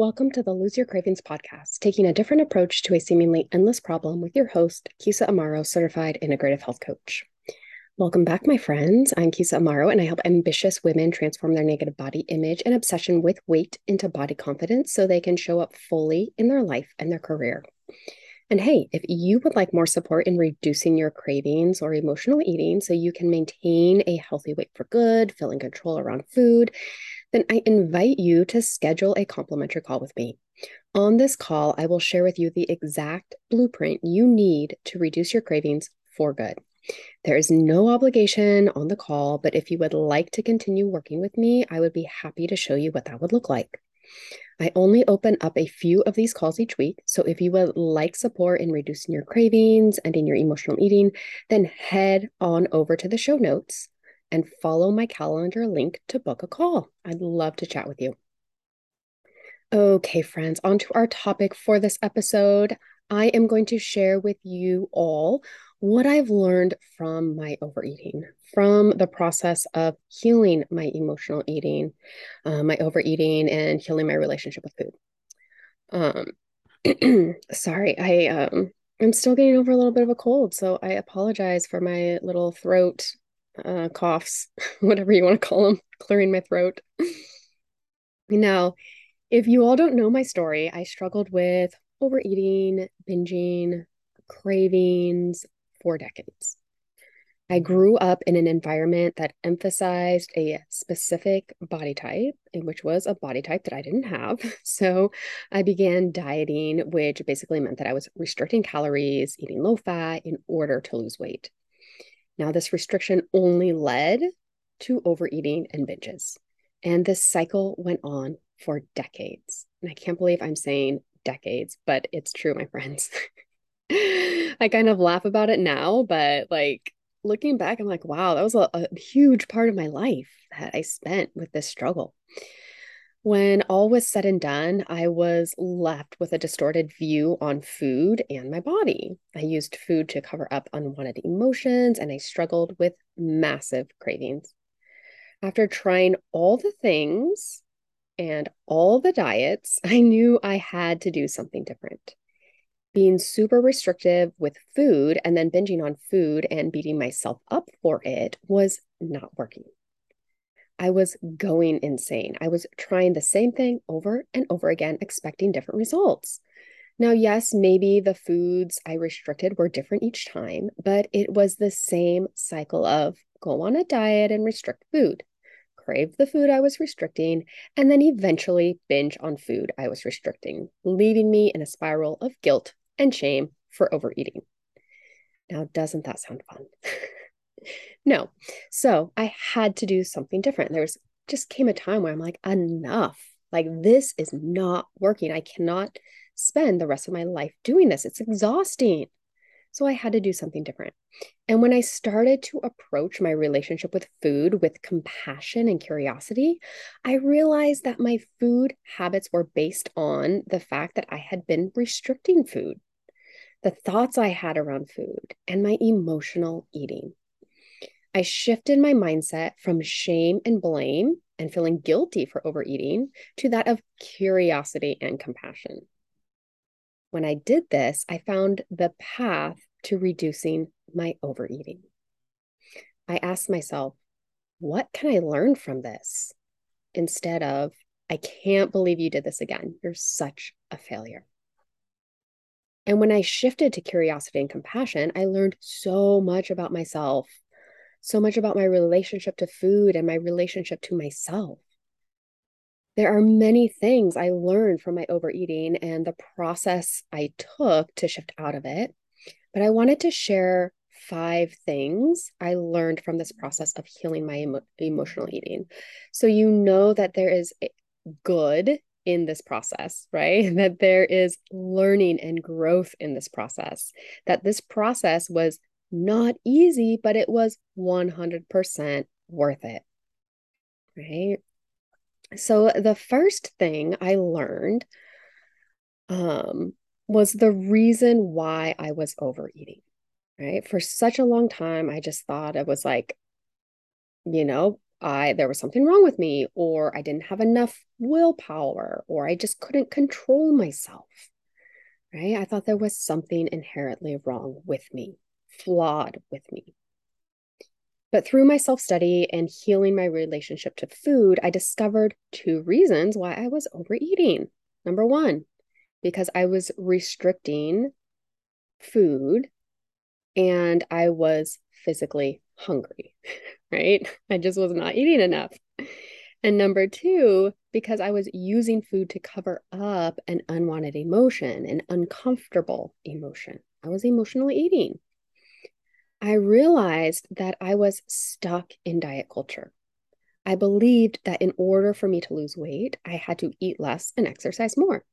Welcome to the Lose Your Cravings podcast, taking a different approach to a seemingly endless problem with your host, Kisa Amaro, certified integrative health coach. Welcome back, my friends. I'm Kisa Amaro, and I help ambitious women transform their negative body image and obsession with weight into body confidence so they can show up fully in their life and their career. And hey, if you would like more support in reducing your cravings or emotional eating so you can maintain a healthy weight for good, feeling control around food, then I invite you to schedule a complimentary call with me. On this call, I will share with you the exact blueprint you need to reduce your cravings for good. There is no obligation on the call, but if you would like to continue working with me, I would be happy to show you what that would look like. I only open up a few of these calls each week. So if you would like support in reducing your cravings and in your emotional eating, then head on over to the show notes and follow my calendar link to book a call. I'd love to chat with you. Okay, friends, on to our topic for this episode. I am going to share with you all what I've learned from my overeating, from the process of healing my emotional eating, uh, my overeating, and healing my relationship with food. Um, sorry, I um, I'm still getting over a little bit of a cold, so I apologize for my little throat uh, coughs, whatever you want to call them, clearing my throat. now, if you all don't know my story, I struggled with overeating, binging, cravings, for decades. I grew up in an environment that emphasized a specific body type, which was a body type that I didn't have. So I began dieting, which basically meant that I was restricting calories, eating low fat in order to lose weight. Now, this restriction only led to overeating and binges. And this cycle went on for decades. And I can't believe I'm saying decades, but it's true, my friends. I kind of laugh about it now, but like looking back, I'm like, wow, that was a, a huge part of my life that I spent with this struggle. When all was said and done, I was left with a distorted view on food and my body. I used food to cover up unwanted emotions and I struggled with massive cravings. After trying all the things and all the diets, I knew I had to do something different being super restrictive with food and then binging on food and beating myself up for it was not working. I was going insane. I was trying the same thing over and over again, expecting different results. Now, yes, maybe the foods I restricted were different each time, but it was the same cycle of go on a diet and restrict food, crave the food I was restricting, and then eventually binge on food I was restricting, leaving me in a spiral of guilt and shame for overeating. Now, doesn't that sound fun? no. So I had to do something different. There's just came a time where I'm like, enough. Like, this is not working. I cannot spend the rest of my life doing this. It's exhausting. So I had to do something different. And when I started to approach my relationship with food with compassion and curiosity, I realized that my food habits were based on the fact that I had been restricting food the thoughts I had around food, and my emotional eating. I shifted my mindset from shame and blame and feeling guilty for overeating to that of curiosity and compassion. When I did this, I found the path to reducing my overeating. I asked myself, what can I learn from this? Instead of, I can't believe you did this again. You're such a failure. And when I shifted to curiosity and compassion, I learned so much about myself, so much about my relationship to food and my relationship to myself. There are many things I learned from my overeating and the process I took to shift out of it. But I wanted to share five things I learned from this process of healing my emo- emotional eating. So you know that there is good in this process, right? That there is learning and growth in this process, that this process was not easy, but it was 100% worth it, right? So the first thing I learned um, was the reason why I was overeating, right? For such a long time, I just thought it was like, you know, I there was something wrong with me or I didn't have enough willpower or I just couldn't control myself. Right? I thought there was something inherently wrong with me, flawed with me. But through my self study and healing my relationship to food, I discovered two reasons why I was overeating. Number one, because I was restricting food and I was physically hungry, right? I just was not eating enough. And number two, because I was using food to cover up an unwanted emotion, an uncomfortable emotion. I was emotionally eating. I realized that I was stuck in diet culture. I believed that in order for me to lose weight, I had to eat less and exercise more.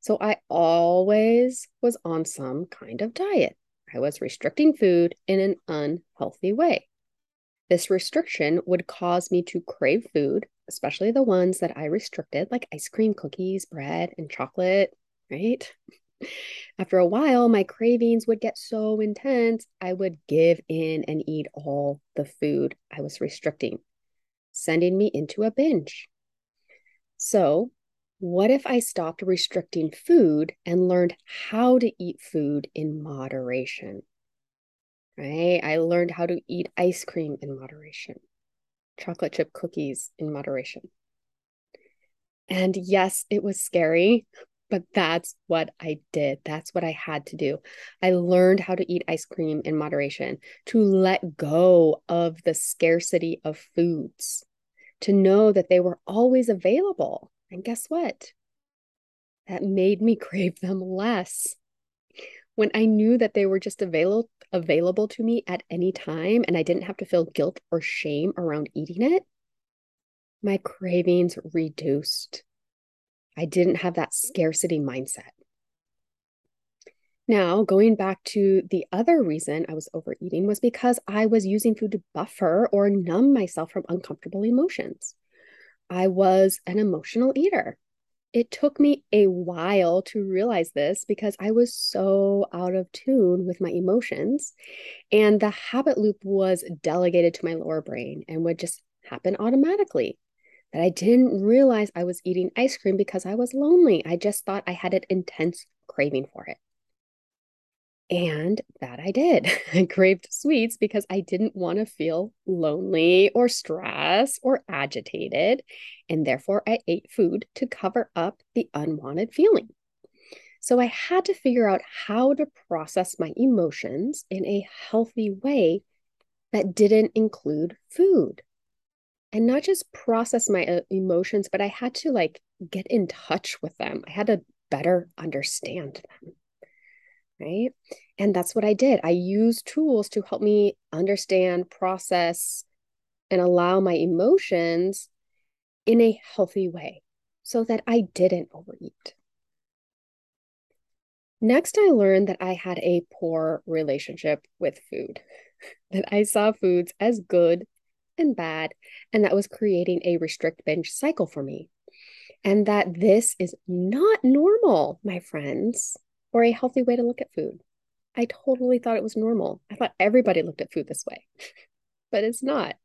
So I always was on some kind of diet. I was restricting food in an unhealthy way. This restriction would cause me to crave food, especially the ones that I restricted, like ice cream, cookies, bread, and chocolate, right? After a while, my cravings would get so intense, I would give in and eat all the food I was restricting, sending me into a binge. So, what if I stopped restricting food and learned how to eat food in moderation? Right? I learned how to eat ice cream in moderation, chocolate chip cookies in moderation. And yes, it was scary, but that's what I did. That's what I had to do. I learned how to eat ice cream in moderation, to let go of the scarcity of foods, to know that they were always available. And guess what? That made me crave them less. When I knew that they were just available available to me at any time and I didn't have to feel guilt or shame around eating it, my cravings reduced. I didn't have that scarcity mindset. Now, going back to the other reason I was overeating was because I was using food to buffer or numb myself from uncomfortable emotions. I was an emotional eater. It took me a while to realize this because I was so out of tune with my emotions. And the habit loop was delegated to my lower brain and would just happen automatically that I didn't realize I was eating ice cream because I was lonely. I just thought I had an intense craving for it. And that I did. I craved sweets because I didn't want to feel lonely or stressed or agitated. And therefore, I ate food to cover up the unwanted feeling. So I had to figure out how to process my emotions in a healthy way that didn't include food and not just process my uh, emotions, but I had to like get in touch with them. I had to better understand them. Right. And that's what I did. I used tools to help me understand, process, and allow my emotions in a healthy way so that I didn't overeat. Next, I learned that I had a poor relationship with food, that I saw foods as good and bad, and that was creating a restrict binge cycle for me. And that this is not normal, my friends, or a healthy way to look at food. I totally thought it was normal. I thought everybody looked at food this way, but it's not.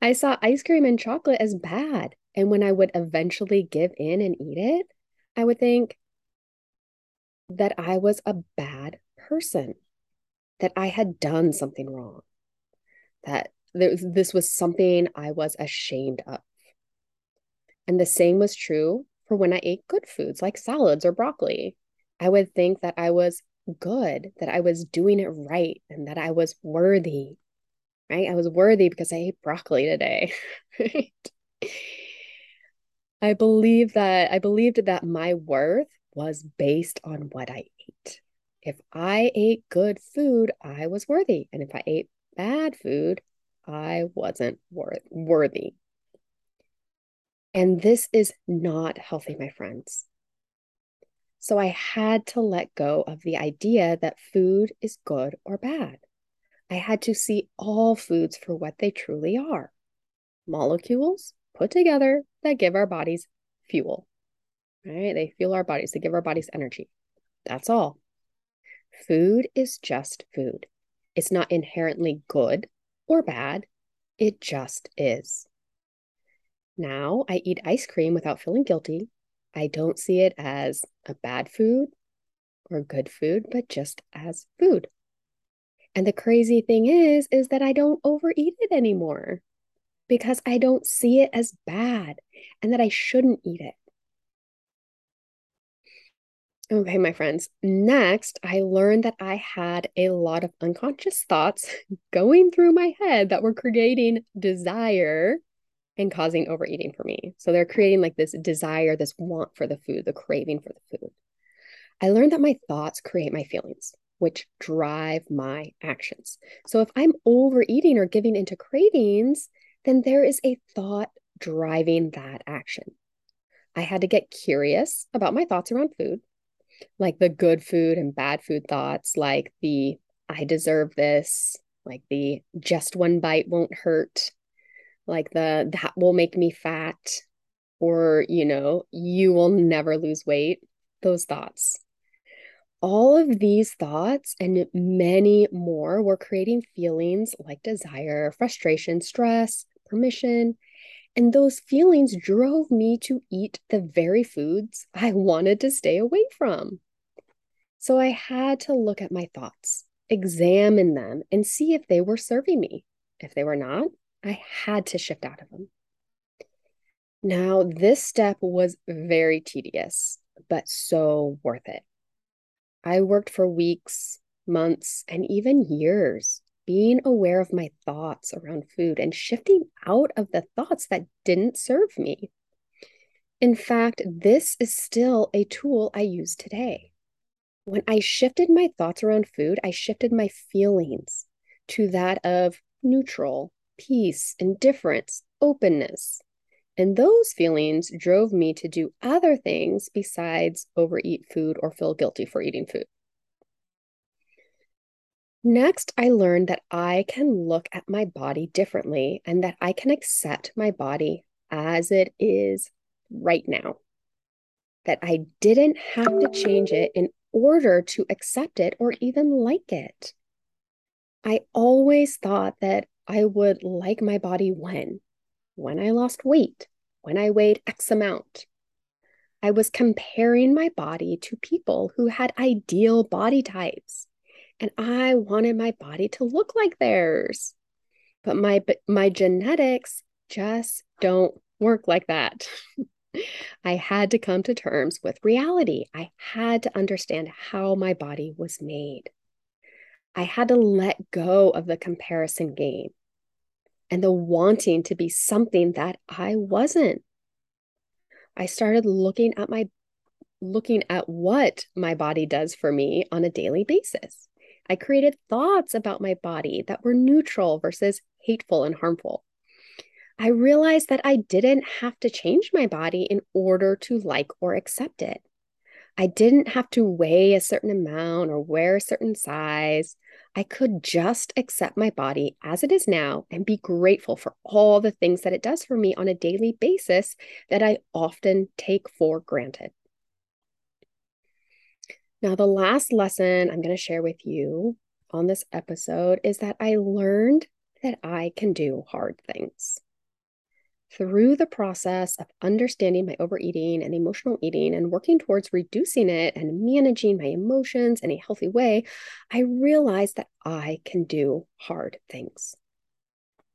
I saw ice cream and chocolate as bad. And when I would eventually give in and eat it, I would think that I was a bad person, that I had done something wrong, that this was something I was ashamed of. And the same was true for when I ate good foods like salads or broccoli. I would think that I was good, that I was doing it right, and that I was worthy, right? I was worthy because I ate broccoli today? I believe that I believed that my worth was based on what I ate. If I ate good food, I was worthy. And if I ate bad food, I wasn't wor- worthy. And this is not healthy, my friends. So I had to let go of the idea that food is good or bad. I had to see all foods for what they truly are molecules put together that give our bodies fuel. Right? They fuel our bodies, they give our bodies energy. That's all. Food is just food. It's not inherently good or bad. It just is. Now I eat ice cream without feeling guilty. I don't see it as a bad food or good food, but just as food. And the crazy thing is, is that I don't overeat it anymore because I don't see it as bad and that I shouldn't eat it. Okay, my friends. Next, I learned that I had a lot of unconscious thoughts going through my head that were creating desire and causing overeating for me. So they're creating like this desire, this want for the food, the craving for the food. I learned that my thoughts create my feelings, which drive my actions. So if I'm overeating or giving into cravings, then there is a thought driving that action. I had to get curious about my thoughts around food, like the good food and bad food thoughts, like the I deserve this, like the just one bite won't hurt, like the that will make me fat or you know you will never lose weight those thoughts. All of these thoughts and many more were creating feelings like desire frustration stress permission and those feelings drove me to eat the very foods i wanted to stay away from so i had to look at my thoughts examine them and see if they were serving me if they were not I had to shift out of them. Now, this step was very tedious, but so worth it. I worked for weeks, months, and even years being aware of my thoughts around food and shifting out of the thoughts that didn't serve me. In fact, this is still a tool I use today. When I shifted my thoughts around food, I shifted my feelings to that of neutral peace, indifference, openness. And those feelings drove me to do other things besides overeat food or feel guilty for eating food. Next, I learned that I can look at my body differently and that I can accept my body as it is right now. That I didn't have to change it in order to accept it or even like it. I always thought that I would like my body when? When I lost weight, when I weighed X amount. I was comparing my body to people who had ideal body types, and I wanted my body to look like theirs. But my my genetics just don't work like that. I had to come to terms with reality. I had to understand how my body was made. I had to let go of the comparison game and the wanting to be something that I wasn't. I started looking at my looking at what my body does for me on a daily basis. I created thoughts about my body that were neutral versus hateful and harmful. I realized that I didn't have to change my body in order to like or accept it. I didn't have to weigh a certain amount or wear a certain size. I could just accept my body as it is now and be grateful for all the things that it does for me on a daily basis that I often take for granted. Now, the last lesson I'm going to share with you on this episode is that I learned that I can do hard things through the process of understanding my overeating and emotional eating and working towards reducing it and managing my emotions in a healthy way, I realized that I can do hard things.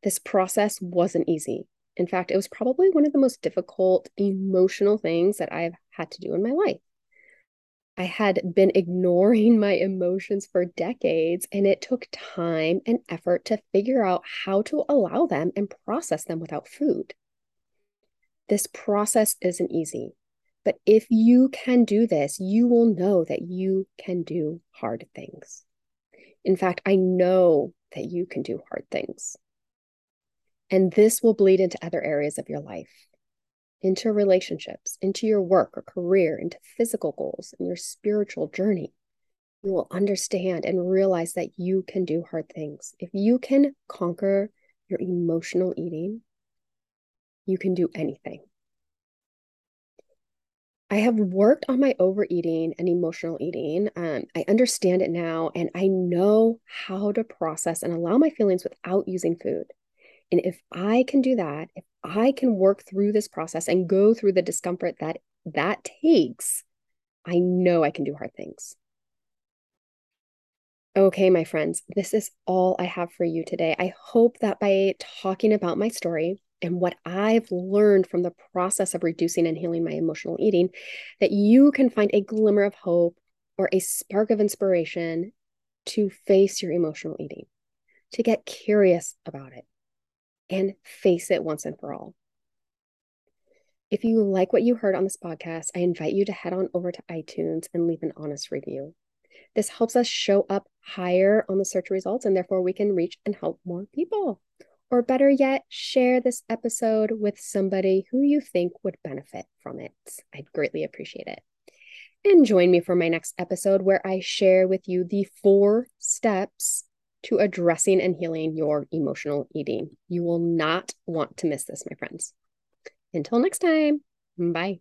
This process wasn't easy. In fact, it was probably one of the most difficult emotional things that I've had to do in my life. I had been ignoring my emotions for decades, and it took time and effort to figure out how to allow them and process them without food. This process isn't easy, but if you can do this, you will know that you can do hard things. In fact, I know that you can do hard things. And this will bleed into other areas of your life, into relationships, into your work or career, into physical goals and your spiritual journey. You will understand and realize that you can do hard things. If you can conquer your emotional eating, you can do anything. I have worked on my overeating and emotional eating. Um, I understand it now, and I know how to process and allow my feelings without using food. And if I can do that, if I can work through this process and go through the discomfort that that takes, I know I can do hard things. Okay, my friends, this is all I have for you today. I hope that by talking about my story and what I've learned from the process of reducing and healing my emotional eating, that you can find a glimmer of hope or a spark of inspiration to face your emotional eating, to get curious about it and face it once and for all. If you like what you heard on this podcast, I invite you to head on over to iTunes and leave an honest review. This helps us show up higher on the search results, and therefore we can reach and help more people. Or better yet, share this episode with somebody who you think would benefit from it. I'd greatly appreciate it. And join me for my next episode where I share with you the four steps to addressing and healing your emotional eating. You will not want to miss this, my friends. Until next time, bye.